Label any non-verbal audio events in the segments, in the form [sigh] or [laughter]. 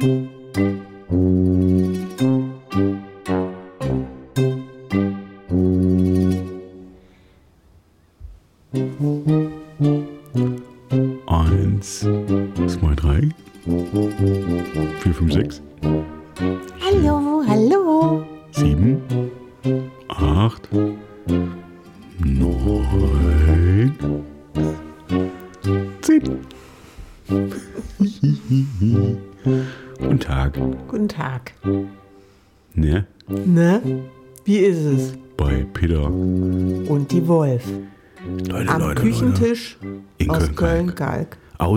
Thank you.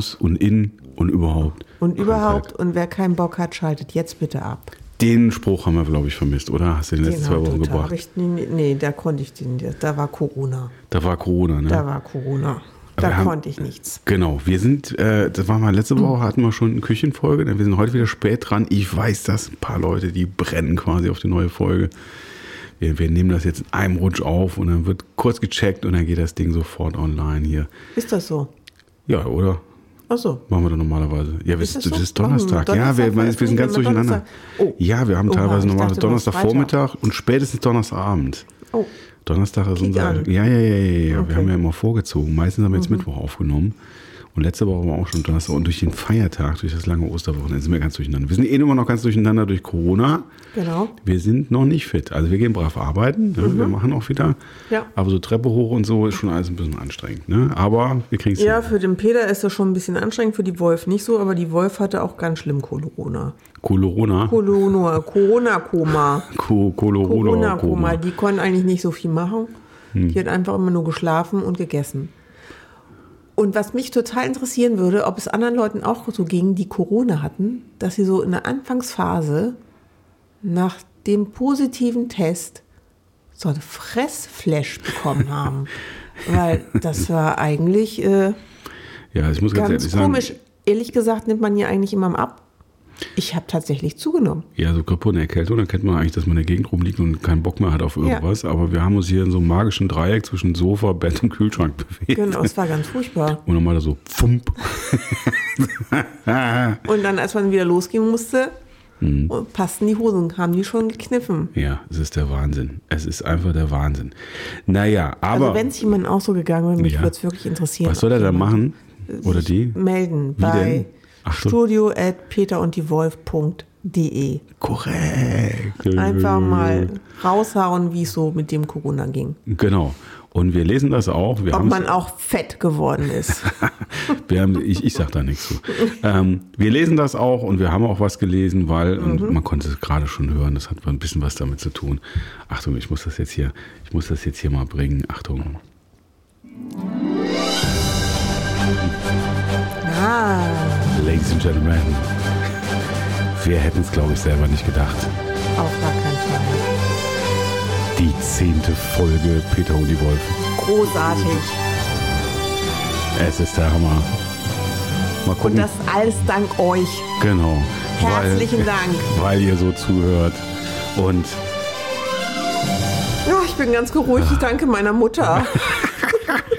Aus und in und überhaupt. Und überhaupt, und wer keinen Bock hat, schaltet jetzt bitte ab. Den Spruch haben wir, glaube ich, vermisst, oder? Hast du den letzten zwei Wochen da gebracht? Ich, nee, nee, da konnte ich den, da war Corona. Da war Corona, ne? Da war Corona. Aber Da haben- konnte ich nichts. Genau, wir sind, äh, das war mal letzte Woche, hatten wir schon eine Küchenfolge, wir sind heute wieder spät dran. Ich weiß, dass ein paar Leute, die brennen quasi auf die neue Folge. Wir, wir nehmen das jetzt in einem Rutsch auf und dann wird kurz gecheckt und dann geht das Ding sofort online hier. Ist das so? Ja, oder? Ach so. Machen wir doch normalerweise. Ja, wir- Ist das, das so? ist Donnerstag. Warum? Ja, wir, Donnerstag wir sind ganz wir durcheinander. Donnerstag? Oh. Ja, wir haben Oha, teilweise ich normal dachte, du hast Donnerstagvormittag und spätestens Donnerstagabend. Oh, Donnerstag ist Kick unser. an. Ja, ja, ja, ja, ja. Okay. Mhm. Wir haben ja immer vorgezogen. Meistens haben wir jetzt Mittwoch aufgenommen. Und letzte Woche war auch schon Donnerstag. Und durch den Feiertag, durch das lange Osterwochenende sind wir ganz durcheinander. Wir sind eh immer noch ganz durcheinander durch Corona. genau. Wir sind noch nicht fit. Also wir gehen brav arbeiten. Ne? Wir machen auch wieder. Mhm. Ja. Aber so Treppe hoch und so ist schon alles ein bisschen anstrengend. Ne? Aber wir kriegen es Ja, hin. für den Peter ist das schon ein bisschen anstrengend, für die Wolf nicht so, aber die Wolf hatte auch ganz schlimm Corona. Corona. Corona, Corona-Koma. [laughs] Co- Corona. Corona-Koma. Die konnten eigentlich nicht so viel machen. Hm. Die hat einfach immer nur geschlafen und gegessen. Und was mich total interessieren würde, ob es anderen Leuten auch so ging, die Corona hatten, dass sie so in der Anfangsphase nach dem positiven Test so eine Fressflash bekommen [laughs] haben. Weil das war eigentlich äh, Ja, ich muss ganz, ganz ehrlich sagen. komisch. Ehrlich gesagt nimmt man ja eigentlich immer ab. Ich habe tatsächlich zugenommen. Ja, so Grippe und Erkältung, dann kennt man eigentlich, dass man in der Gegend rumliegt und keinen Bock mehr hat auf irgendwas. Aber wir haben uns hier in so einem magischen Dreieck zwischen Sofa, Bett und Kühlschrank bewegt. Genau, es war ganz furchtbar. Und dann mal so, pfump. [laughs] Und dann, als man wieder losgehen musste, Hm. passten die Hosen, haben die schon gekniffen. Ja, es ist der Wahnsinn. Es ist einfach der Wahnsinn. Naja, aber also wenn es jemandem auch so gegangen wäre, mich Ja. würde es wirklich interessieren. was soll er da machen? Oder die? Melden Wie bei denn? Ach so. studio at peterunddiewolf.de. Korrekt. Einfach mal raushauen, wie es so mit dem Corona ging. Genau. Und wir lesen das auch. Wir Ob man auch fett geworden ist. [laughs] Wir haben, ich, ich sag da nichts zu. Ähm, wir lesen das auch und wir haben auch was gelesen, weil, und Mhm. man konnte es gerade schon hören, das hat ein bisschen was damit zu tun. Achtung, ich muss das jetzt hier, ich muss das jetzt hier mal bringen. Achtung. ah, Ladies and Gentlemen, wir hätten es, glaube ich, selber nicht gedacht. auf gar keinen Fall. Die zehnte Folge Peter und die Wolf. Großartig. Es ist der Hammer. Mal gucken. Und das alles dank euch. genau. Herzlichen weil, Dank. Weil ihr so zuhört. Und Ja, ich bin ganz geruhigt. Ich danke meiner Mutter. [laughs]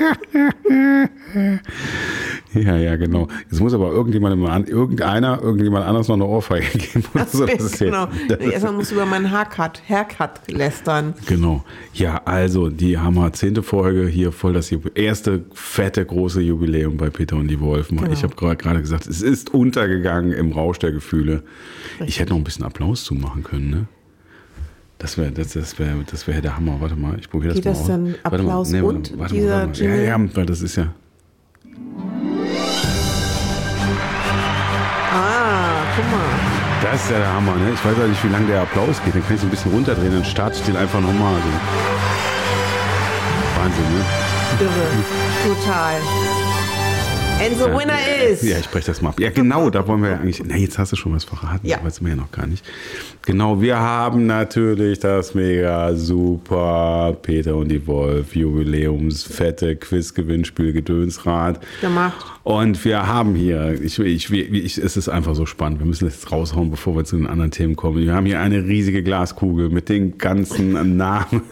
[laughs] [laughs] Ja, ja, genau. Jetzt muss aber irgendjemand, mal an, irgendeiner, irgendjemand anders noch eine Ohrfeige [laughs] geben. oder so. Das ist genau. jetzt- das Erstmal musst du über meinen Haircut, Haircut lästern. Genau. Ja, also die Hammer zehnte Folge hier voll das Jubi- erste fette große Jubiläum bei Peter und die Wolfen. Genau. Ich habe gerade gesagt, es ist untergegangen im Rausch der Gefühle. Ich hätte noch ein bisschen Applaus zumachen können, ne? Das wäre das, das wär, das wär der Hammer. Warte mal, ich probiere das Geht mal das aus. dann Warte mal, Applaus nee, warte, und warte, dieser warte, mal. Ja, Jingle? ja, weil das ist ja. Guck mal. Das ist ja der Hammer, ne? Ich weiß ja nicht, wie lange der Applaus geht. Dann kann ich so ein bisschen runterdrehen, dann starte ich den einfach nochmal. So. Wahnsinn, ne? Irre. Total. And the winner is. Ja, ich breche das mal ab. Ja, genau, da wollen wir ja eigentlich. Na, jetzt hast du schon was verraten. Ja. Das weiß man ja noch gar nicht. Genau, wir haben natürlich das mega super Peter und die Wolf Jubiläums fette Quiz-Gewinnspiel Gedönsrad. Gemacht. Und wir haben hier, ich, ich, ich, es ist einfach so spannend, wir müssen das jetzt raushauen, bevor wir zu den anderen Themen kommen. Wir haben hier eine riesige Glaskugel mit den ganzen [laughs] Namen,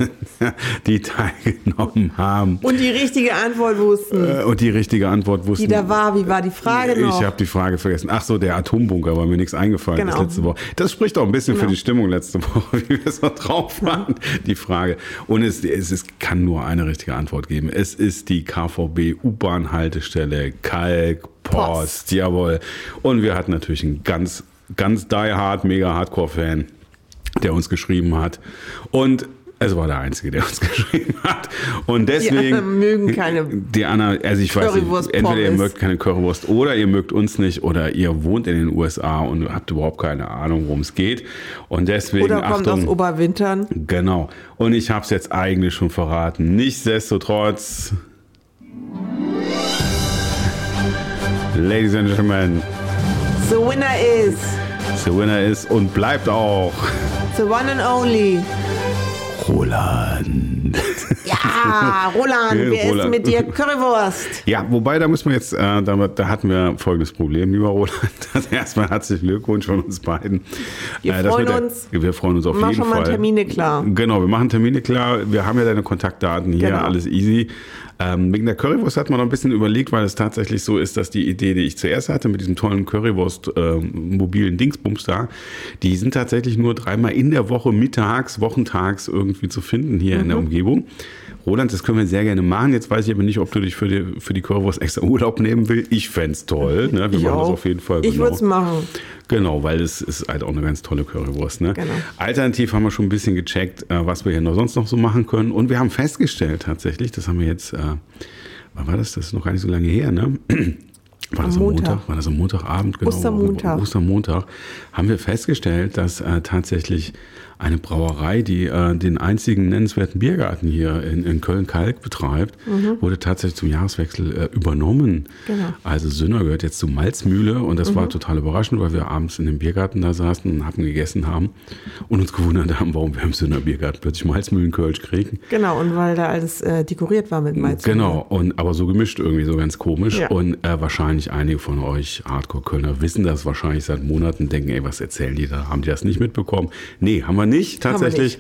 die teilgenommen haben. Und die richtige Antwort wussten. Äh, Und die richtige Antwort wussten Die wieder war. Wie war die Frage noch? Ich habe die Frage vergessen. Ach so, der Atombunker, war mir nichts eingefallen Genau. ist letzte Woche. Das spricht auch ein bisschen für Genau. die Stimmung letzte Woche, [laughs] wie wir so drauf waren, die Frage. Und es, es, es kann nur eine richtige Antwort geben. Es ist die KVB U-Bahn-Haltestelle Kalk Post, Post. jawohl. Und wir hatten natürlich einen ganz, ganz die hard, mega Hardcore-Fan, der uns geschrieben hat. Und es war der Einzige, der uns [laughs] geschrieben hat. Und deswegen. anderen mögen keine Die anderen, also ich weiß nicht, Currywurst entweder ihr mögt keine Currywurst oder ihr mögt uns nicht oder ihr wohnt in den USA und habt überhaupt keine Ahnung, worum es geht. Und deswegen, Oder kommt aus Achtung, Oberwintern. genau. Und ich habe es jetzt eigentlich schon verraten. Nichtsdestotrotz, Ladies and Gentlemen, The winner is the winner ist und bleibt auch the one and only. Roland. Ja, Roland, wer Roland. ist mit dir Currywurst? Ja, wobei, da muss man jetzt, äh, da, da hatten wir folgendes Problem, lieber Roland. [laughs] Also erstmal herzlichen Glückwunsch von uns beiden. Wir Äh, freuen der- uns. Wir freuen uns auf jeden schon mal Fall. Termine klar. Genau, wir machen Termine klar. Wir haben ja deine Kontaktdaten hier, Genau. alles easy. Ähm, wegen der Currywurst hat man noch ein bisschen überlegt, weil es tatsächlich so ist, dass die Idee, die ich zuerst hatte mit diesem tollen Currywurst ähm, mobilen Dingsbums da, die sind tatsächlich nur dreimal in der Woche mittags, wochentags irgendwie zu finden hier in Mhm. der Umgebung. Roland, das können wir sehr gerne machen. Jetzt weiß ich aber nicht, ob du dich für die, für die Currywurst extra Urlaub nehmen willst. Ich fänd's toll. Ne? Wir Ich machen das auch. auf jeden Fall. Ich genau. würde es machen. Genau, weil es ist halt auch eine ganz tolle Currywurst. Ne? Genau. Alternativ haben wir schon ein bisschen gecheckt, äh, was wir hier noch sonst noch so machen können. Und wir haben festgestellt tatsächlich, das haben wir jetzt, äh, wann war das? Das ist noch gar nicht so lange her, ne? [clears throat] War das Am am Montag? Montag. War das am Montagabend? Genau. Ostermontag. Ostermontag. Haben wir festgestellt, dass äh, tatsächlich eine Brauerei, die äh, den einzigen nennenswerten Biergarten hier in, in Köln-Kalk betreibt, wurde tatsächlich zum Jahreswechsel äh, übernommen. Mhm. Genau. Also Sünner gehört jetzt zu Malzmühle und das war total überraschend, weil wir abends in dem Biergarten da saßen und haben gegessen haben und uns gewundert haben, warum wir im Sünner Biergarten plötzlich Malzmühlenkölsch kriegen. Genau, und weil da alles äh, dekoriert war mit Malz. Genau, und aber so gemischt irgendwie, so ganz komisch. Ja. Und äh, wahrscheinlich einige von euch Hardcore-Kölner wissen das wahrscheinlich seit Monaten, denken, ey, was erzählen die da? Haben die das nicht mitbekommen? Nee, haben wir nicht, tatsächlich.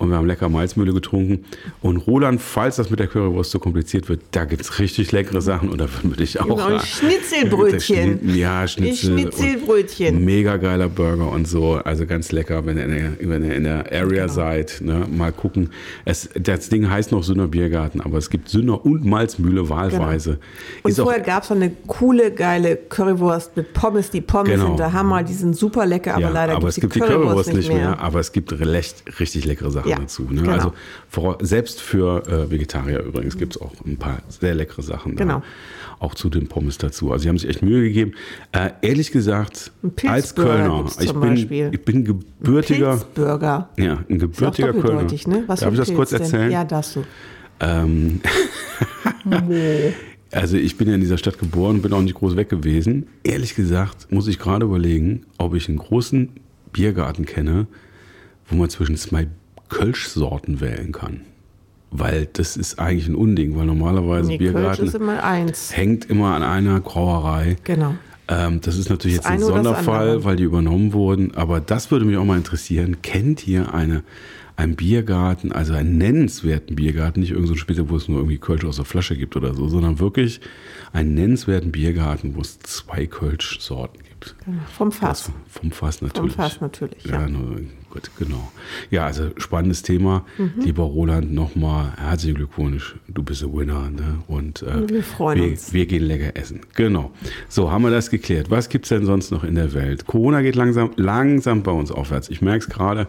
Und wir haben lecker Malzmühle getrunken. Und Roland, falls das mit der Currywurst so kompliziert wird, da gibt's richtig leckere Sachen und da würden wir dich auch Genau, Schnitzelbrötchen. Schni- [laughs] Ja, Schnitzel. Schnitzelbrötchen. Mega geiler Burger und so. Also ganz lecker, wenn ihr in der, wenn ihr in der Genau. Area seid. Ne? Mal gucken. Es, das Ding heißt noch Sünner Biergarten, aber es gibt Sünner und Malzmühle wahlweise. Genau. Und Ist vorher gab es noch eine coole, geile Currywurst mit Pommes. Die Pommes Genau. sind der Hammer, die sind super lecker, aber ja, leider aber gibt's es gibt die Currywurst nicht mehr. mehr. aber es gibt recht, richtig leckere Sachen Ja, dazu. Ne? genau. Also vor, selbst für äh, Vegetarier übrigens gibt es auch ein paar sehr leckere Sachen. Da. Genau. Auch zu den Pommes dazu. Also sie haben sich echt Mühe gegeben. Äh, ehrlich gesagt, als Kölner, ich bin, Beispiel. ich bin gebürtiger, Pilzburger. ja, ein Ist gebürtiger Kölner. doppeldeutig, ne? Was Darf ich das ein kurz Pilz denn? erzählen? Ja, darfst du. Ähm, [laughs] also ich bin ja in dieser Stadt geboren, bin auch nicht groß weg gewesen. Ehrlich gesagt muss ich gerade überlegen, ob ich einen großen Biergarten kenne, wo man zwischen zwei Kölsch-Sorten wählen kann. Weil das ist eigentlich ein Unding, weil normalerweise Nee, Biergarten ist immer eins. hängt immer an einer Brauerei. Genau. Ähm, das ist natürlich Das jetzt ein Sonderfall, weil die übernommen wurden. Aber das würde mich auch mal interessieren. Kennt ihr eine, einen Biergarten, also einen nennenswerten Biergarten, nicht irgendein so Später, wo es nur irgendwie Kölsch aus der Flasche gibt oder so, sondern wirklich einen nennenswerten Biergarten, wo es zwei Kölsch-Sorten gibt. Genau. Vom Fass. Das, vom Fass natürlich. Fass natürlich, Ja, ja. Gut, genau. Ja, also spannendes Thema. Mhm. Lieber Roland, nochmal herzlichen Glückwunsch. Du bist der Winner. Ne? Und äh, Wir freuen wir, uns. wir gehen lecker essen. Genau. So, haben wir das geklärt. Was gibt's denn sonst noch in der Welt? Corona geht langsam, langsam bei uns aufwärts. Ich merke es gerade.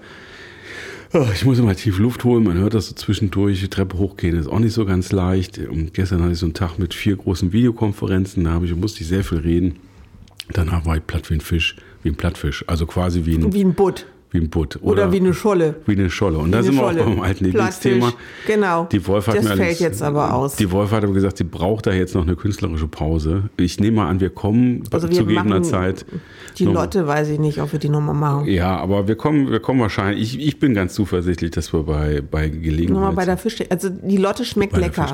Oh, Ich muss immer tief Luft holen. Man hört das so zwischendurch. Die Treppe hochgehen ist auch nicht so ganz leicht. Und gestern hatte ich so einen Tag mit vier großen Videokonferenzen. Da habe ich, musste ich sehr viel reden. Danach war ich platt wie ein Fisch, wie ein Plattfisch. Also quasi wie ein, Wie ein Butt. Wie ein Butt. Oder, wie eine Scholle. wie eine Scholle. Und da sind eine wir auch Scholle. beim alten. Lieblingsthema. Genau. Die Wolf hat Das mir fällt allerdings- jetzt aber aus. Die Wolf hat aber gesagt, sie braucht da jetzt noch eine künstlerische Pause. Ich nehme mal an, wir kommen Also wir zu gegebener Zeit. Die noch- Lotte weiß ich nicht, ob wir die nochmal machen. Ja, aber wir kommen, wir kommen wahrscheinlich. Ich, ich bin ganz zuversichtlich, dass wir bei, bei Gelegenheit. Nochmal bei der Fischtheke. Also die Lotte schmeckt lecker.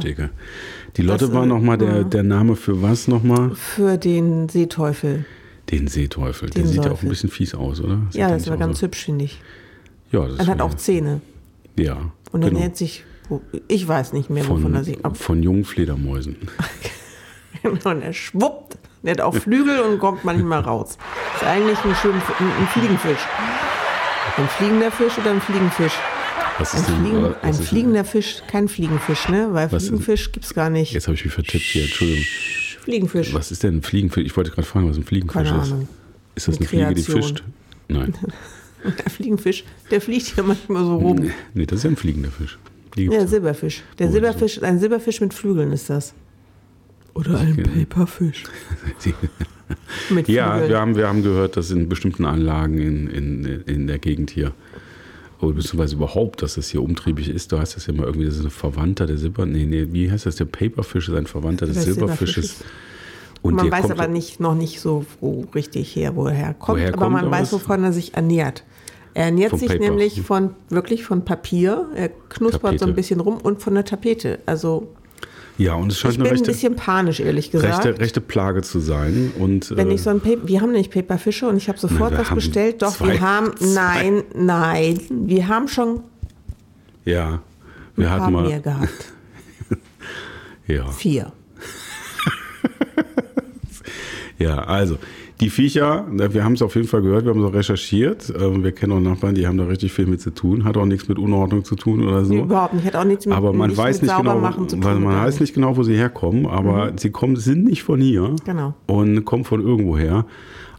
Die Lotte Das, war äh, nochmal der, der Name für was nochmal? Für den Seeteufel. Den Seeteufel. Der Den sieht ja auch ein bisschen fies aus, oder? Sieht Ja, der das war ganz so- hübsch, finde ich. Ja, das Er hat auch Zähne. Ja. Und er genau. nennt sich, ich weiß nicht mehr, wovon er sich von, ab. von jungen Fledermäusen. [laughs] und er schwuppt. Der hat auch Flügel und kommt manchmal raus. Ist eigentlich ein, schön, ein, Fliegenfisch. Ein fliegender Fisch oder ein Fliegenfisch? Was Ein, ist denn, Fliegen, was ein ist- fliegender Fisch, kein Fliegenfisch, ne? Weil Was ist- Fliegenfisch gibt's gar nicht. Jetzt habe ich mich vertippt hier, Entschuldigung. Fliegenfisch. Was ist denn ein Fliegenfisch? Ich wollte gerade fragen, was ein Fliegenfisch Keine ist. Ahnung. Ist das Eine eine Fliege, die fischt? Nein. [laughs] Der Fliegenfisch, der fliegt hier manchmal so rum. Nee, das ist ja ein fliegender Fisch. Ja, gibt's Silberfisch. Der Oh, Silberfisch, ein Silberfisch mit Flügeln ist das. Oder ein. Paperfisch. ja. [laughs] Mit Ja, Flügeln. wir haben, wir haben gehört, dass in bestimmten Anlagen in, in, in der Gegend hier, oder beziehungsweise überhaupt, dass es hier umtriebig ist. Du heißt das ja mal irgendwie, das ist ein Verwandter der Silber. Nee, nee, wie heißt das? Der Paperfisch ist ein Verwandter des Silberfisches. Und man weiß kommt aber nicht, noch nicht so wo richtig her, wo er herkommt, Woher aber kommt man weiß, wovon er sich ernährt. Er ernährt sich Paper. nämlich von wirklich von Papier, er knuspert so Tapete. ein bisschen rum und von der Tapete. Also Ja, und es scheint ich bin ein rechte, bisschen panisch, ehrlich gesagt. rechte, rechte Plage zu sein. Und, Wenn äh, ich so ein Paper, wir haben nämlich Paperfische und ich habe sofort wir was bestellt. Doch, zwei- wir haben, [laughs] zwei. nein, nein, wir haben schon ja, wir ein hatten mal. mehr gehabt. [laughs] Ja. Vier. [laughs] Ja, also die Viecher, na, wir haben es auf jeden Fall gehört, wir haben es auch recherchiert. Ähm, Wir kennen auch Nachbarn, die haben da richtig viel mit zu tun. Hat auch nichts mit Unordnung zu tun oder so. Nee, überhaupt nicht. Hat auch nichts mit, aber man nichts weiß nicht genau, weil man weiß nicht. nicht genau, wo sie herkommen, aber sie kommen, sind nicht von hier Genau. und kommen von irgendwoher.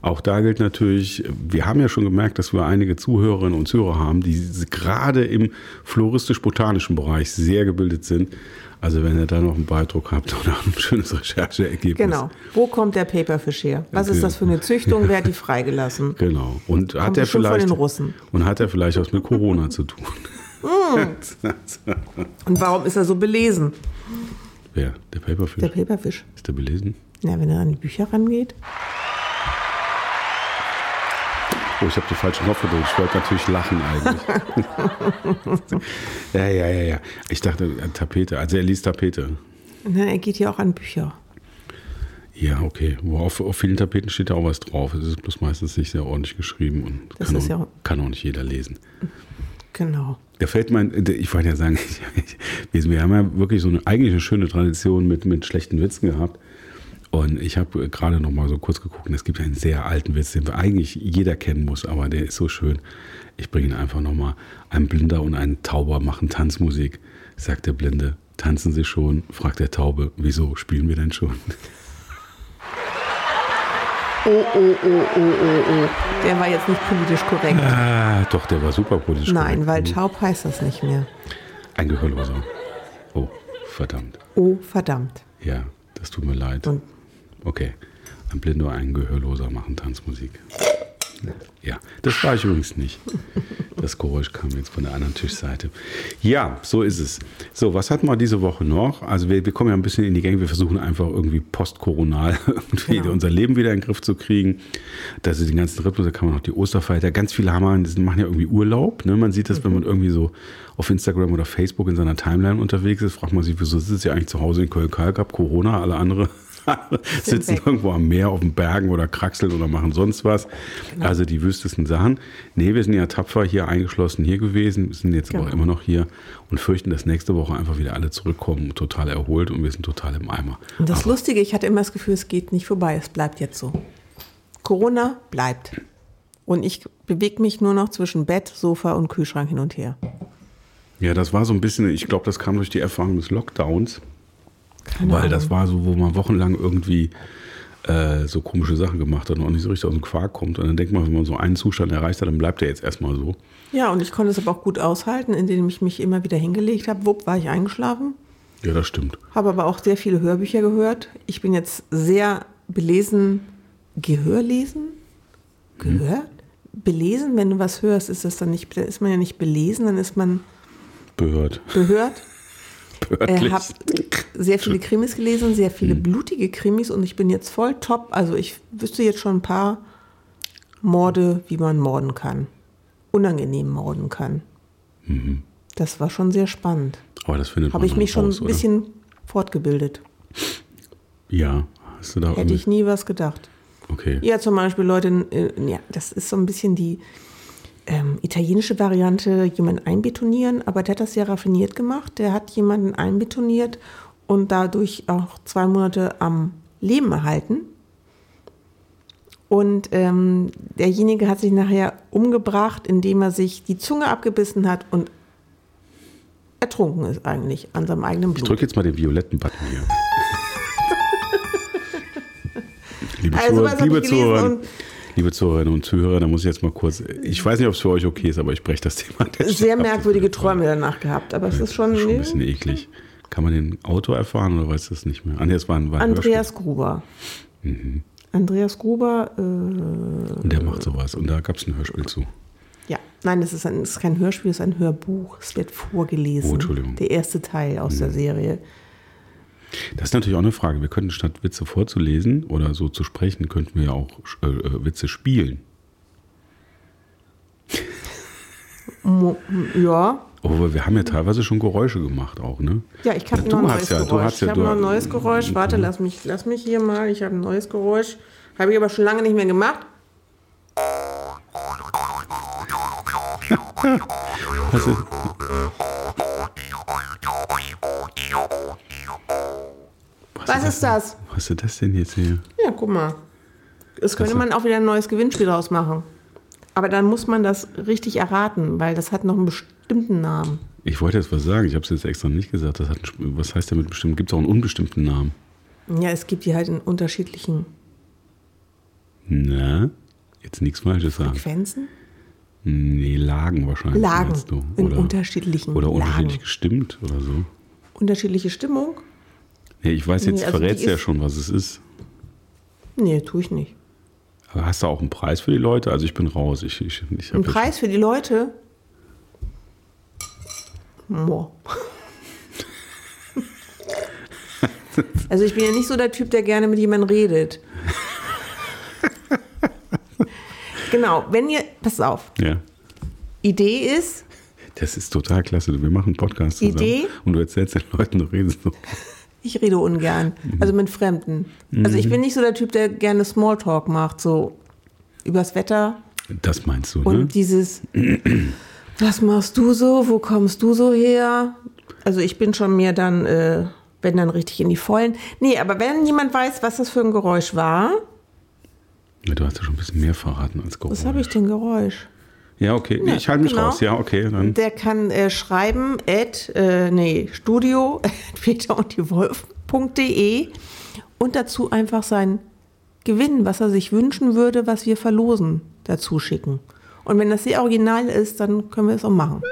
Auch da gilt natürlich, wir haben ja schon gemerkt, dass wir einige Zuhörerinnen und Zuhörer haben, die gerade im floristisch-botanischen Bereich sehr gebildet sind. Also wenn ihr da noch einen Beidruck habt oder ein schönes Rechercheergebnis. Genau. Wo kommt der Paperfisch her? Was Okay. ist das für eine Züchtung? Wer hat die [laughs] freigelassen? Genau. Und hat Kommt er vielleicht und hat er vielleicht was mit Corona zu tun? Und warum ist er so belesen? Wer? Der Paperfish? Der Paperfisch. Ist der belesen? Na, wenn er an die Bücher rangeht. Oh, ich habe den falschen Knopf gedrückt. Ich wollte natürlich lachen eigentlich. [laughs] ja, ja, ja, ja. Ich dachte äh, Tapete. Also er liest Tapete. Na, er geht ja auch an Bücher. Ja, okay. Auf, auf vielen Tapeten steht da auch was drauf. Es ist bloß meistens nicht sehr ordentlich geschrieben und Das kann, auch, ja- kann auch nicht jeder lesen. Genau. Da fällt mein, ich wollte ja sagen, wir, [laughs] wir haben ja wirklich so eine eigentlich eine schöne Tradition mit, mit schlechten Witzen gehabt. Und ich habe gerade noch mal so kurz geguckt, und es gibt einen sehr alten Witz, den eigentlich jeder kennen muss, aber der ist so schön. Ich bringe ihn einfach noch mal. Ein Blinder und ein Tauber machen Tanzmusik. Sagt der Blinde, tanzen Sie schon? Fragt der Taube, wieso spielen wir denn schon? Oh, oh, oh, oh, oh, oh. Der war jetzt nicht politisch korrekt. Ah, doch, der war super politisch. Nein, korrekt. weil taub heißt das nicht mehr. Ein Gehörloser. Oh, verdammt. Oh, verdammt. Ja, das tut mir leid. Und Okay. Ein Blinder, ein Gehörloser machen Tanzmusik. Ja, das war ich übrigens nicht. Das Geräusch kam jetzt von der anderen Tischseite. Ja, so ist es. So, was hatten wir diese Woche noch? Also wir, wir kommen ja ein bisschen in die Gänge. Wir versuchen einfach irgendwie postkoronal [laughs] Genau. unser Leben wieder in den Griff zu kriegen. Das ist den ganzen Rhythmus, da kann man noch die Osterfeiertage. Ganz viele haben, die machen ja irgendwie Urlaub. Ne? Man sieht das, wenn man irgendwie so auf Instagram oder Facebook in seiner Timeline unterwegs ist, fragt man sich, wieso sitzt ihr eigentlich zu Hause in Köln-Kalkab, Corona, alle [laughs] andere sitzen weg. irgendwo am Meer, auf den Bergen oder kraxeln oder machen sonst was. Genau. Also die wüstesten Sachen. Nee, wir sind ja tapfer hier eingeschlossen hier gewesen, sind jetzt aber Genau. immer noch hier und fürchten, dass nächste Woche einfach wieder alle zurückkommen, total erholt und wir sind total im Eimer. Und das aber, Lustige, ich hatte immer das Gefühl, es geht nicht vorbei, es bleibt jetzt so. Corona bleibt. Und ich bewege mich nur noch zwischen Bett, Sofa und Kühlschrank hin und her. ja, das war so ein bisschen, ich glaube, das kam durch die Erfahrung des Lockdowns, Keine weil Ahnung. das war so, wo man wochenlang irgendwie äh, so komische Sachen gemacht hat und auch nicht so richtig aus dem Quark kommt. Und dann denkt man, wenn man so einen Zustand erreicht hat, dann bleibt der jetzt erstmal so. Ja, und ich konnte es aber auch gut aushalten, indem ich mich immer wieder hingelegt habe. Wupp, war ich eingeschlafen. Ja, das stimmt. Habe aber auch sehr viele Hörbücher gehört. Ich bin jetzt sehr belesen. Gehörlesen? Gehört? Belesen, wenn du was hörst, ist das dann nicht, dann ist man ja nicht belesen, dann ist man Behört. gehört. [laughs] Behördlich. Ich habe sehr viele Krimis gelesen, sehr viele blutige Krimis und ich bin jetzt voll top. Also ich wüsste jetzt schon ein paar Morde, wie man morden kann. Unangenehm morden kann. Das war schon sehr spannend. Aber das findet Habe ich mich schon raus, ein oder? bisschen fortgebildet. Ja, hast du da Hätte ich nie was gedacht. Okay. Ja, zum Beispiel Leute, äh, ja, das ist so ein bisschen die ähm, italienische Variante, jemanden einbetonieren, aber der hat das sehr raffiniert gemacht. Der hat jemanden einbetoniert und dadurch auch zwei Monate am Leben erhalten. Und ähm, derjenige hat sich nachher umgebracht, indem er sich die Zunge abgebissen hat und ertrunken ist eigentlich an seinem eigenen Ich Blut. drücke jetzt mal den violetten Button hier. [laughs] liebe Also, Zuhörer, liebe, ich Zuhörer, und- liebe Zuhörerinnen und Zuhörer, da muss ich jetzt mal kurz. Ich weiß nicht, ob es für euch okay ist, aber ich breche das Thema. Sehr merkwürdige Träume danach gehabt, aber es ist schon, Schon ein bisschen eklig. Kann man den Autor erfahren oder weiß das nicht mehr? Ah, nee, es war ein, war Andreas Gruber. Mhm. Andreas Gruber, äh, Hörspiel. Und der macht sowas. Und da gab es ein Hörspiel zu. ja, nein, es ist, ein, es ist kein Hörspiel, es ist ein Hörbuch. Es wird vorgelesen. Oh, Entschuldigung. Mhm. Der erste Teil aus der Serie. Das ist natürlich auch eine Frage. Wir könnten statt Witze vorzulesen oder so zu sprechen, könnten wir ja auch äh, äh, Witze spielen. Ja, Aber wir haben ja teilweise schon Geräusche gemacht auch, ne? ja, ich habe Ja, noch ein neues ja- Geräusch. ich habe noch ein neues Geräusch. Warte, lass mich, lass mich hier mal. Ich habe ein neues Geräusch. Habe ich aber schon lange nicht mehr gemacht. Hast du, Was ist das? was ist das denn jetzt hier? Ja, guck mal. Es könnte man auch wieder ein neues Gewinnspiel draus machen. Aber dann muss man das richtig erraten, weil das hat noch einen bestimmten Namen. Ich wollte jetzt was sagen, ich habe es jetzt extra nicht gesagt. Das hat was heißt damit bestimmt? Gibt es auch einen unbestimmten Namen? Ja, es gibt die halt in unterschiedlichen Na, jetzt nichts Falsches sagen. Frequenzen. Nee, Lagen wahrscheinlich. Lagen. Du. In Oder, unterschiedlichen oder unterschiedlich Lagen. gestimmt oder so. Unterschiedliche Stimmung? Nee, ich weiß, jetzt Nee, also verrätst ja schon, was es ist. Nee, tue ich nicht. Hast du auch einen Preis für die Leute? Also ich bin raus. Ich, ich, ich Ein Preis für die Leute? Boah. Also ich bin ja nicht so der Typ, der gerne mit jemandem redet. Genau, wenn ihr, pass auf, Ja, Idee ist, das ist total klasse. Wir machen einen Podcast zusammen. Idee? Und du erzählst den Leuten, du redest so. Ich rede ungern, also mit Fremden. Also ich bin nicht so der Typ, der gerne Smalltalk macht, so übers Wetter Das meinst du, und ne? dieses, [clears throat] was machst du so, wo kommst du so her? Also ich bin schon mehr dann, äh, wenn dann richtig in die Vollen. Nee, aber wenn jemand weiß, was das für ein Geräusch war, Ja, du hast ja schon ein bisschen mehr verraten als Geräusch. was habe ich denn Geräusch? Ja, okay. Nee, Ja, ich halte mich genau. raus. Ja, okay. Dann. Der kann äh, schreiben at, äh, nee, studio [laughs] peter und die Wolf.de und dazu einfach sein Gewinn, was er sich wünschen würde, was wir verlosen, dazu schicken. Und wenn das sehr original ist, dann können wir es auch machen.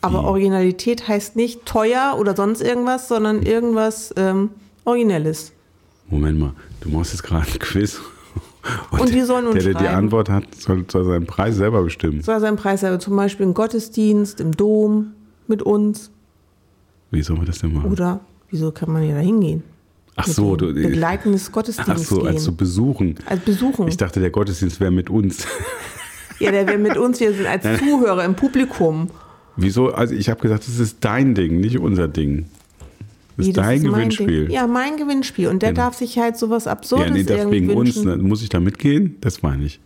Aber Originalität heißt nicht teuer oder sonst irgendwas, sondern irgendwas ähm, Originelles. Moment mal, du machst jetzt gerade ein Quiz. [laughs] Und die sollen uns der, der die. Antwort hat, soll, soll seinen Preis selber bestimmen. Soll sein Preis sein, zum Beispiel im Gottesdienst, im Dom, mit uns. Wie soll man das denn machen? Oder wieso kann man ja da hingehen? Ach Mit so, du, Begleiten des ach so, als zu besuchen. Als Besuchen. Ich dachte, der Gottesdienst wäre mit uns. [laughs] Ja, der wäre mit uns, wir sind als [laughs] Zuhörer im Publikum. Wieso? Also ich habe gesagt, das ist dein Ding, nicht unser Ding. Das Wie, ist dein mein Gewinnspiel. Ding. Ja, mein Gewinnspiel. Und der Genau. darf sich halt sowas Absurdes Ja, nee, das irgendwie wegen uns. wünschen. ne? Muss ich da mitgehen? Das meine ich.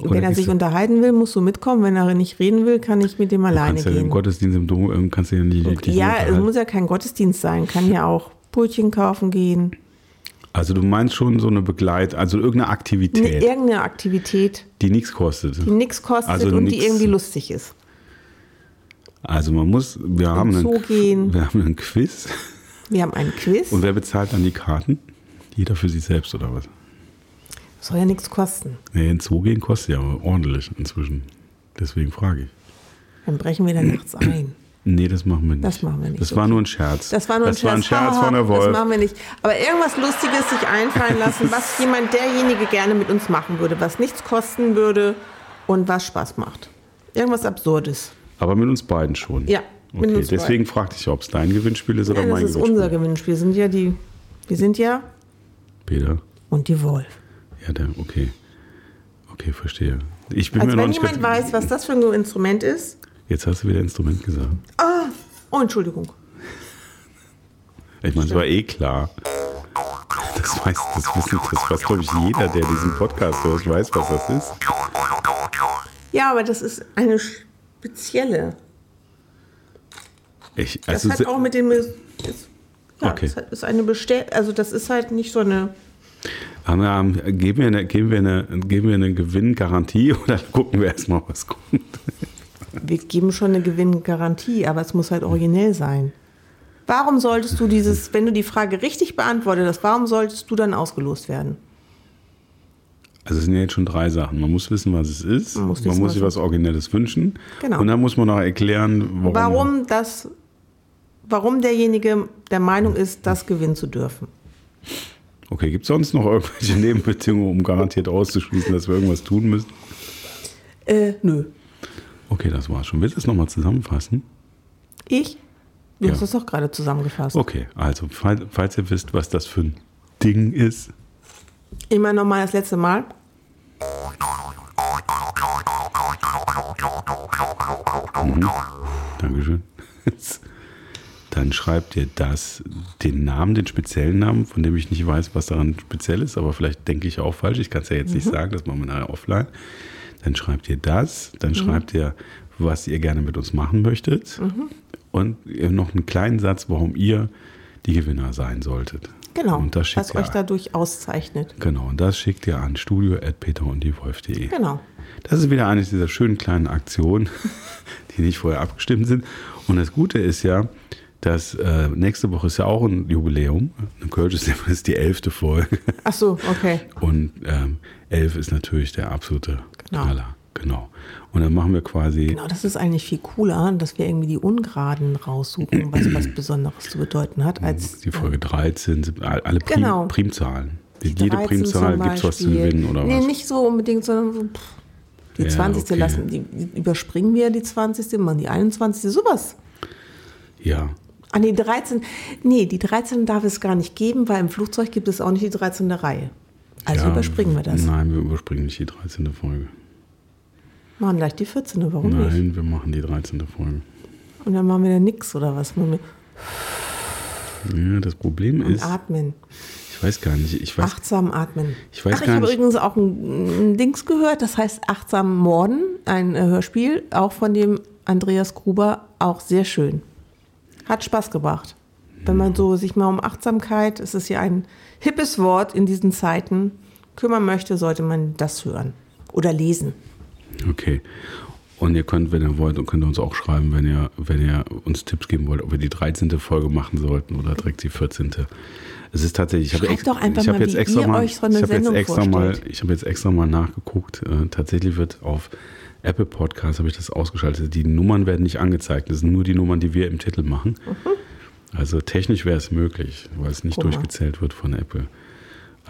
Wenn er sich unterhalten will, musst du mitkommen. Wenn er nicht reden will, kann ich mit dem alleine kannst ja im gehen. Gottesdienst im Dom, ähm, kannst du ja nicht. nicht ja, es unterhalten. muss ja kein Gottesdienst sein. Kann ja auch Brötchen kaufen gehen. Also du meinst schon so eine Begleit, also irgendeine Ne, Aktivität, irgendeine Aktivität, die nichts kostet. die nichts kostet Also und die nix- irgendwie lustig ist. Also man muss, wir haben, einen, gehen. wir haben einen Quiz. Wir haben einen Quiz. Und wer bezahlt dann die Karten? Jeder für sich selbst oder was? Soll ja nichts kosten. Nee, in Zoo gehen kostet ja ordentlich inzwischen. Deswegen frage ich. Dann brechen wir da nachts [clears throat] ein. Nee, das machen wir nicht. Das machen wir nicht, Das war okay. nur ein Scherz. Das war nur ein das War ein Scherz. Scherz von der Das Wolf. machen wir nicht. Aber irgendwas Lustiges sich einfallen lassen, was [laughs] jemand derjenige gerne mit uns machen würde, was nichts kosten würde und was Spaß macht. Irgendwas Absurdes. Aber mit uns beiden schon. Ja, Okay, deswegen fragte ich, ob es dein Gewinnspiel ist oder Ja, das mein ist Gewinnspiel. unser Gewinnspiel. Wir sind ja die. Wir sind ja Peter. und die Wolf. Ja, der, okay. Okay, verstehe. Ich bin Als mir noch wenn nicht jemand weiß, was das für ein Instrument ist. Jetzt hast du wieder Instrument gesagt. Oh, Entschuldigung. Ich meine, es war eh klar. Das weiß, das wissen, das weiß, glaube ich, jeder, der diesen Podcast hört, weiß, was das ist. Ja, aber das ist eine spezielle. Ich, Das also, hat auch mit dem. Ist, Ja, Okay. das ist eine Bestell also das ist halt nicht so eine. Anna, geben wir eine, geben wir eine, geben wir eine Gewinngarantie [laughs] oder gucken wir erstmal, was kommt? Wir geben schon eine Gewinngarantie, aber es muss halt originell sein. Warum solltest du dieses, wenn du die Frage richtig beantwortet hast, warum solltest du dann ausgelost werden? Also es sind ja jetzt schon drei Sachen. Man muss wissen, was es ist. Man Man muss muss, wissen, was sich was Originelles wünschen. Genau. Und dann muss man noch erklären, warum. Warum das, warum derjenige der Meinung ist, das gewinnen zu dürfen. Okay, gibt es sonst noch irgendwelche [laughs] Nebenbedingungen, um garantiert auszuschließen, dass wir irgendwas tun müssen? Äh, nö. Okay, das war's schon. Willst du es nochmal zusammenfassen? Ich? Du Ja. hast es doch gerade zusammengefasst. Okay, also falls, falls ihr wisst, was das für ein Ding ist, Immer nochmal das letzte Mal. Dankeschön. [laughs] Dann schreibt ihr das, den Namen, den speziellen Namen, von dem ich nicht weiß, was daran speziell ist, aber vielleicht denke ich auch falsch. Ich kann es ja jetzt nicht sagen, das machen wir nachher offline. Dann schreibt ihr das, dann schreibt ihr, was ihr gerne mit uns machen möchtet und ihr noch einen kleinen Satz, warum ihr die Gewinner sein solltet. Genau. Und das schickt was ihr euch dadurch auszeichnet. Genau, und das schickt ihr an studio.peterunddiewolf.de. Genau. Das ist wieder eine dieser schönen kleinen Aktionen, [laughs] die nicht vorher abgestimmt sind. Und das Gute ist ja, dass äh, nächste Woche ist ja auch ein Jubiläum. Eine Kölsch ist ist die elfte Folge. Ach so, okay. Und ähm, elf ist natürlich der absolute Genau. Knaller. Genau. Und dann machen wir quasi, Genau, das ist eigentlich viel cooler, dass wir irgendwie die Ungeraden raussuchen, was was [clears throat] Besonderes zu bedeuten hat, als die Folge 13, sind alle Prim, Genau. Primzahlen. Jede 13 Primzahl gibt es was zu gewinnen oder nee, was? nicht so unbedingt, sondern so, pff, die Ja, 20. okay. lassen, die, die überspringen wir die 20. machen die 21. sowas. Ja. Ah, nee, 13. Nee, die 13 darf es gar nicht geben, weil im Flugzeug gibt es auch nicht die 13. Reihe. Also ja, überspringen wir das. Nein, wir überspringen nicht die 13. Folge. Machen gleich die 14. Warum nicht? Nein, wir machen die 13. Folge. Und dann machen wir dann nix oder was? Ja, das Problem und ist, atmen. Ich weiß gar nicht, ich weiß, Achtsam atmen. Ich weiß Ach, ich gar habe nicht- übrigens auch ein, ein Dings gehört, das heißt Achtsam Morden, ein äh, Hörspiel, auch von dem Andreas Gruber, auch sehr schön. Hat Spaß gebracht. Wenn man so sich mal um Achtsamkeit, es ist ja ein hippes Wort in diesen Zeiten, kümmern möchte, sollte man das hören oder lesen. okay. Und ihr könnt, wenn ihr wollt, und könnt ihr uns auch schreiben, wenn ihr, wenn ihr uns Tipps geben wollt, ob wir die 13. Folge machen sollten oder direkt die 14. Es ist tatsächlich, ich habe ex, mal, jetzt wie extra ihr mal, euch so eine ich habe jetzt Sendung extra mal, vorstellt. ich habe jetzt extra mal nachgeguckt. Äh, tatsächlich wird auf Apple Podcasts habe ich das ausgeschaltet. Die Nummern werden nicht angezeigt. Das sind nur die Nummern, die wir im Titel machen. Also technisch wäre es möglich, weil es nicht Guck mal. durchgezählt wird von Apple.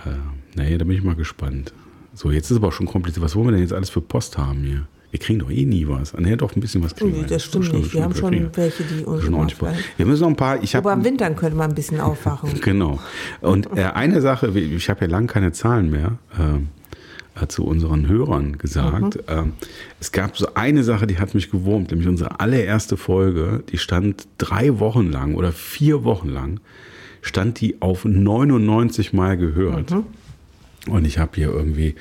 Äh, naja, da bin ich mal gespannt. So, jetzt ist aber auch schon kompliziert. Was wollen wir denn jetzt alles für Post haben hier? Wir kriegen doch eh nie was. Nee, doch ein bisschen was kriegen Nee, wir. das stimmt nicht. Wir haben schon kriegen- welche, die uns schon ordentlich Wir müssen noch ein paar. Ich Aber habe Winter könnte man ein bisschen [laughs] aufwachen. genau. Und äh, eine Sache, ich habe ja lange keine Zahlen mehr. ähm, äh, zu unseren Hörern gesagt. Ähm, es gab so eine Sache, die hat mich gewurmt, nämlich unsere allererste Folge, die stand drei Wochen lang oder vier Wochen lang, stand die auf 99 Mal gehört. Und ich habe hier irgendwie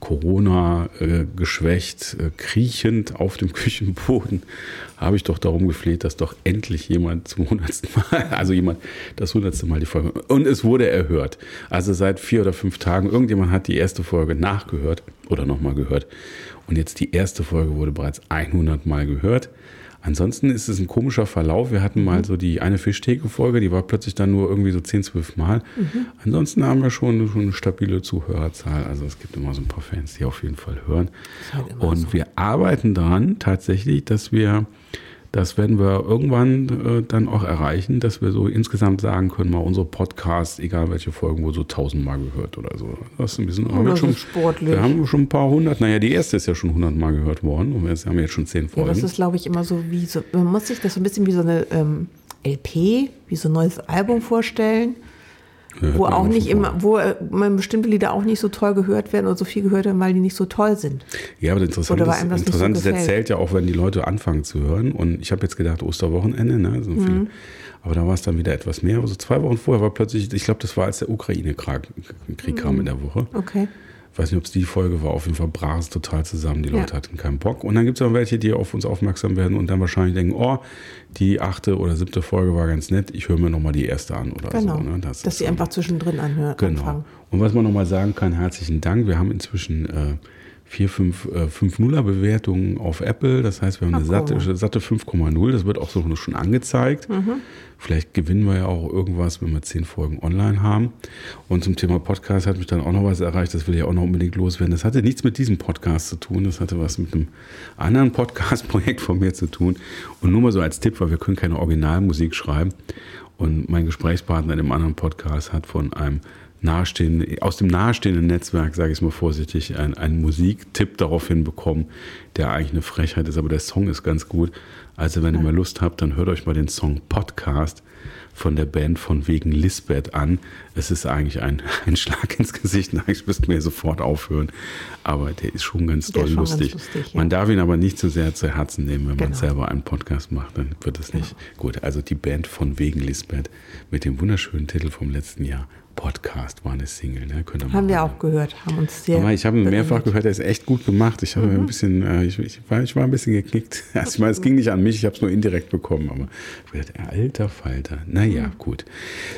Corona äh, geschwächt, äh, kriechend auf dem [laughs] Küchenboden, habe ich doch darum gefleht, dass doch endlich jemand zum hundertsten Mal, [laughs] also jemand das hundertste Mal die Folge, und es wurde erhört. Also seit vier oder fünf Tagen, irgendjemand hat die erste Folge nachgehört oder nochmal gehört. Und jetzt die erste Folge wurde bereits 100 Mal gehört. Ansonsten ist es ein komischer Verlauf. Wir hatten mal so die eine Fischtheke-Folge, die war plötzlich dann nur irgendwie so 10, 12 Mal. Ansonsten haben wir schon, schon eine stabile Zuhörerzahl. Also es gibt immer so ein paar Fans, die auf jeden Fall hören. halt Und wir arbeiten daran tatsächlich, dass wir, das werden wir irgendwann äh, dann auch erreichen, dass wir so insgesamt sagen können, mal unsere Podcasts, egal welche Folgen, wurde so tausendmal gehört oder so. Das ist ein bisschen, haben wir schon, sportlich. Wir haben schon ein paar hundert, naja, die erste ist ja schon hundertmal gehört worden und wir haben jetzt schon zehn Ja, Folgen. das ist, glaube ich, immer so wie so, man muss sich das so ein bisschen wie so eine ähm, LP, wie so ein neues Album vorstellen, Wo auch nicht immer, wo äh, man bestimmte Lieder auch nicht so toll gehört werden oder so viel gehört werden, weil die nicht so toll sind. Ja, aber das Interessante ist, nicht so interessant ist, er gefällt. zählt ja auch, wenn die Leute anfangen zu hören. Und ich habe jetzt gedacht, Osterwochenende, ne? So Mhm. viele. Aber da war es dann wieder etwas mehr. Also zwei Wochen vorher war plötzlich, ich glaube, das war als der Ukraine-Krieg Mhm. kam in der Woche. Okay. Ich weiß nicht, ob es die Folge war. Auf jeden Fall brach es total zusammen. Die Ja. Leute hatten keinen Bock. Und dann gibt es auch welche, die auf uns aufmerksam werden und dann wahrscheinlich denken, oh, die achte oder siebte Folge war ganz nett. Ich höre mir nochmal die erste an oder Genau. so. Ne? Dass ist sie einfach zwischendrin anhören. Genau. Anfangen. Und was man nochmal sagen kann, herzlichen Dank. Wir haben inzwischen äh, vier, fünf, äh, fünf Nuller-Bewertungen auf Apple. Das heißt, wir haben eine Ach, satte, satte 5,0. Das wird auch so schon angezeigt. Mhm. Vielleicht gewinnen wir ja auch irgendwas, wenn wir zehn Folgen online haben. Und zum Thema Podcast hat mich dann auch noch was erreicht. Das will ich auch noch unbedingt loswerden. Das hatte nichts mit diesem Podcast zu tun. Das hatte was mit einem anderen Podcast-Projekt von mir zu tun. Und nur mal so als Tipp, weil wir können keine Originalmusik schreiben. Und mein Gesprächspartner in dem anderen Podcast hat von einem nahestehenden, aus dem nahestehenden Netzwerk, sage ich es mal vorsichtig, einen, einen Musiktipp darauf hinbekommen, der eigentlich eine Frechheit ist, aber der Song ist ganz gut. Also wenn ihr mal Lust habt, dann hört euch mal den Song Podcast von der Band von wegen Lisbeth an. Es ist eigentlich ein, [laughs] ein Schlag ins Gesicht. Eigentlich müssten wir sofort aufhören. Aber der ist schon ganz ist schon ganz lustig. lustig, ja. Man darf ihn aber nicht zu sehr zu Herzen nehmen, wenn man Genau. selber einen Podcast macht, dann wird es nicht gut. Also die Band von wegen Lisbeth mit dem wunderschönen Titel vom letzten Jahr. Podcast war eine Single, ne? Könnt ihr mal Haben wir auch gehört, haben uns sehr. Aber ich habe ihn mehrfach gehört, er ist echt gut gemacht. Ich habe ein bisschen, äh, ich, ich, war, ich war ein bisschen geknickt. [laughs] Also ich meine, es ging nicht an mich, ich habe es nur indirekt bekommen, aber ich gedacht, alter Falter. Naja, gut.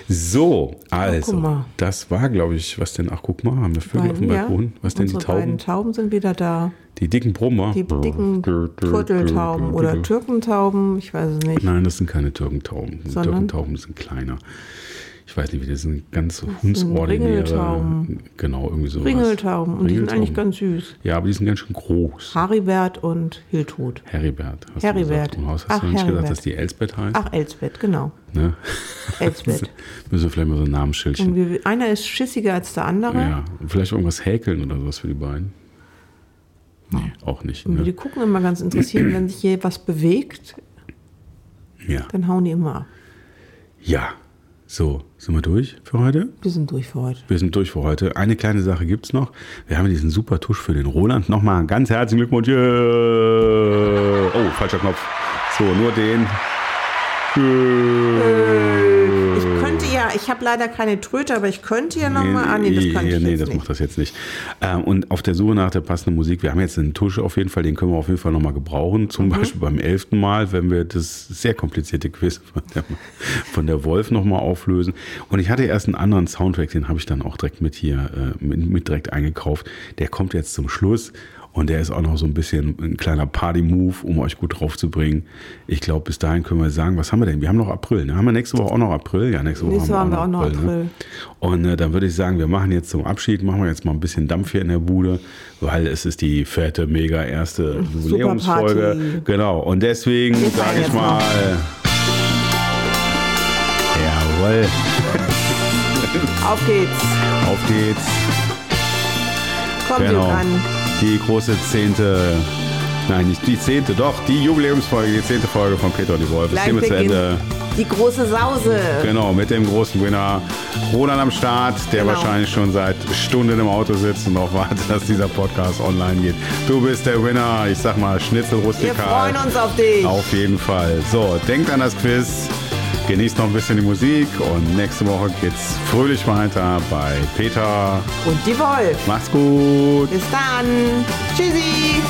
So, also, mal. das war, glaube ich, was denn, ach guck mal, haben wir Vögel auf dem Ja, Balkon? Was denn die unsere beiden Tauben? Tauben sind wieder da. Die dicken Brummer? Die dicken Turteltauben oder Türkentauben, ich weiß es nicht. Nein, das sind keine Türkentauben. Die Sondern? Türkentauben sind kleiner. Ich weiß nicht, wie das sind ganz hundsordinäre. Ringeltauben. Genau, irgendwie so. Ringeltauben und die sind eigentlich ganz süß. Ja, aber die sind ganz schön groß. Haribert und Hiltrud. Heribert. Hast Heribert. Du gesagt. Hast Ach, du nicht gesagt, Heribert. dass die Elsbeth heißt? Ach, Elsbeth, genau. Ne? Elsbeth. [laughs] Müssen wir vielleicht mal so ein Namensschildchen. Wir, einer ist schissiger als der andere. Ja, und vielleicht irgendwas häkeln oder sowas für die beiden. Nee, auch nicht. Und die Ne? gucken immer ganz interessiert, wenn sich hier was bewegt, Ja. dann hauen die immer ab. ja, so, sind wir durch für heute? Wir sind durch für heute. Wir sind durch für heute. Eine kleine Sache gibt es noch. Wir haben diesen super Tusch für den Roland. Nochmal ganz herzlichen Glückwunsch. Yeah. Oh, falscher Knopf. So, nur den. Ich könnte ja, ich habe leider keine Tröte, aber ich könnte ja nochmal. Ah, nee, das kann ich nee, jetzt das nicht. macht das jetzt nicht. Ähm, und auf der Suche nach der passenden Musik, wir haben jetzt einen Tusch auf jeden Fall, den können wir auf jeden Fall nochmal gebrauchen. Mhm. Zum Beispiel beim elften Mal, wenn wir das sehr komplizierte Quiz von der, von der Wolf nochmal auflösen. Und ich hatte erst einen anderen Soundtrack, den habe ich dann auch direkt mit hier, äh, mit, mit direkt eingekauft. Der kommt jetzt zum Schluss. Und der ist auch noch so ein bisschen ein kleiner Party-Move, um euch gut drauf zu bringen. Ich glaube, bis dahin können wir sagen, was haben wir denn? Wir haben noch April. Ne? Haben wir nächste Woche auch noch April? Ja, nächste Woche Nächste haben wir auch noch Ne? April. Und äh, dann würde ich sagen, wir machen jetzt zum Abschied, machen wir jetzt mal ein bisschen Dampf hier in der Bude, weil es ist die fette, mega erste Jubiläumsfolge. Genau. Und deswegen sage ich mal. Jawohl. Auf geht's. Auf geht's. Kommt Genau. dran. Die große zehnte. Nein, nicht die zehnte, doch, die Jubiläumsfolge, die zehnte Folge von Peter und die Wolf. Ist Gleich hiermit zu Ende. die große Sause. Genau, mit dem großen Winner Roland am Start, der Genau. wahrscheinlich schon seit Stunden im Auto sitzt und darauf wartet, dass dieser Podcast online geht. Du bist der Winner. Ich sag mal, Schnitzel Wir rustikal. freuen uns auf dich. Auf jeden Fall. So, denkt an das Quiz. Genießt noch ein bisschen die Musik und nächste Woche geht's fröhlich weiter bei Peter. Und die Wolf. Macht's gut. Bis dann. Tschüssi.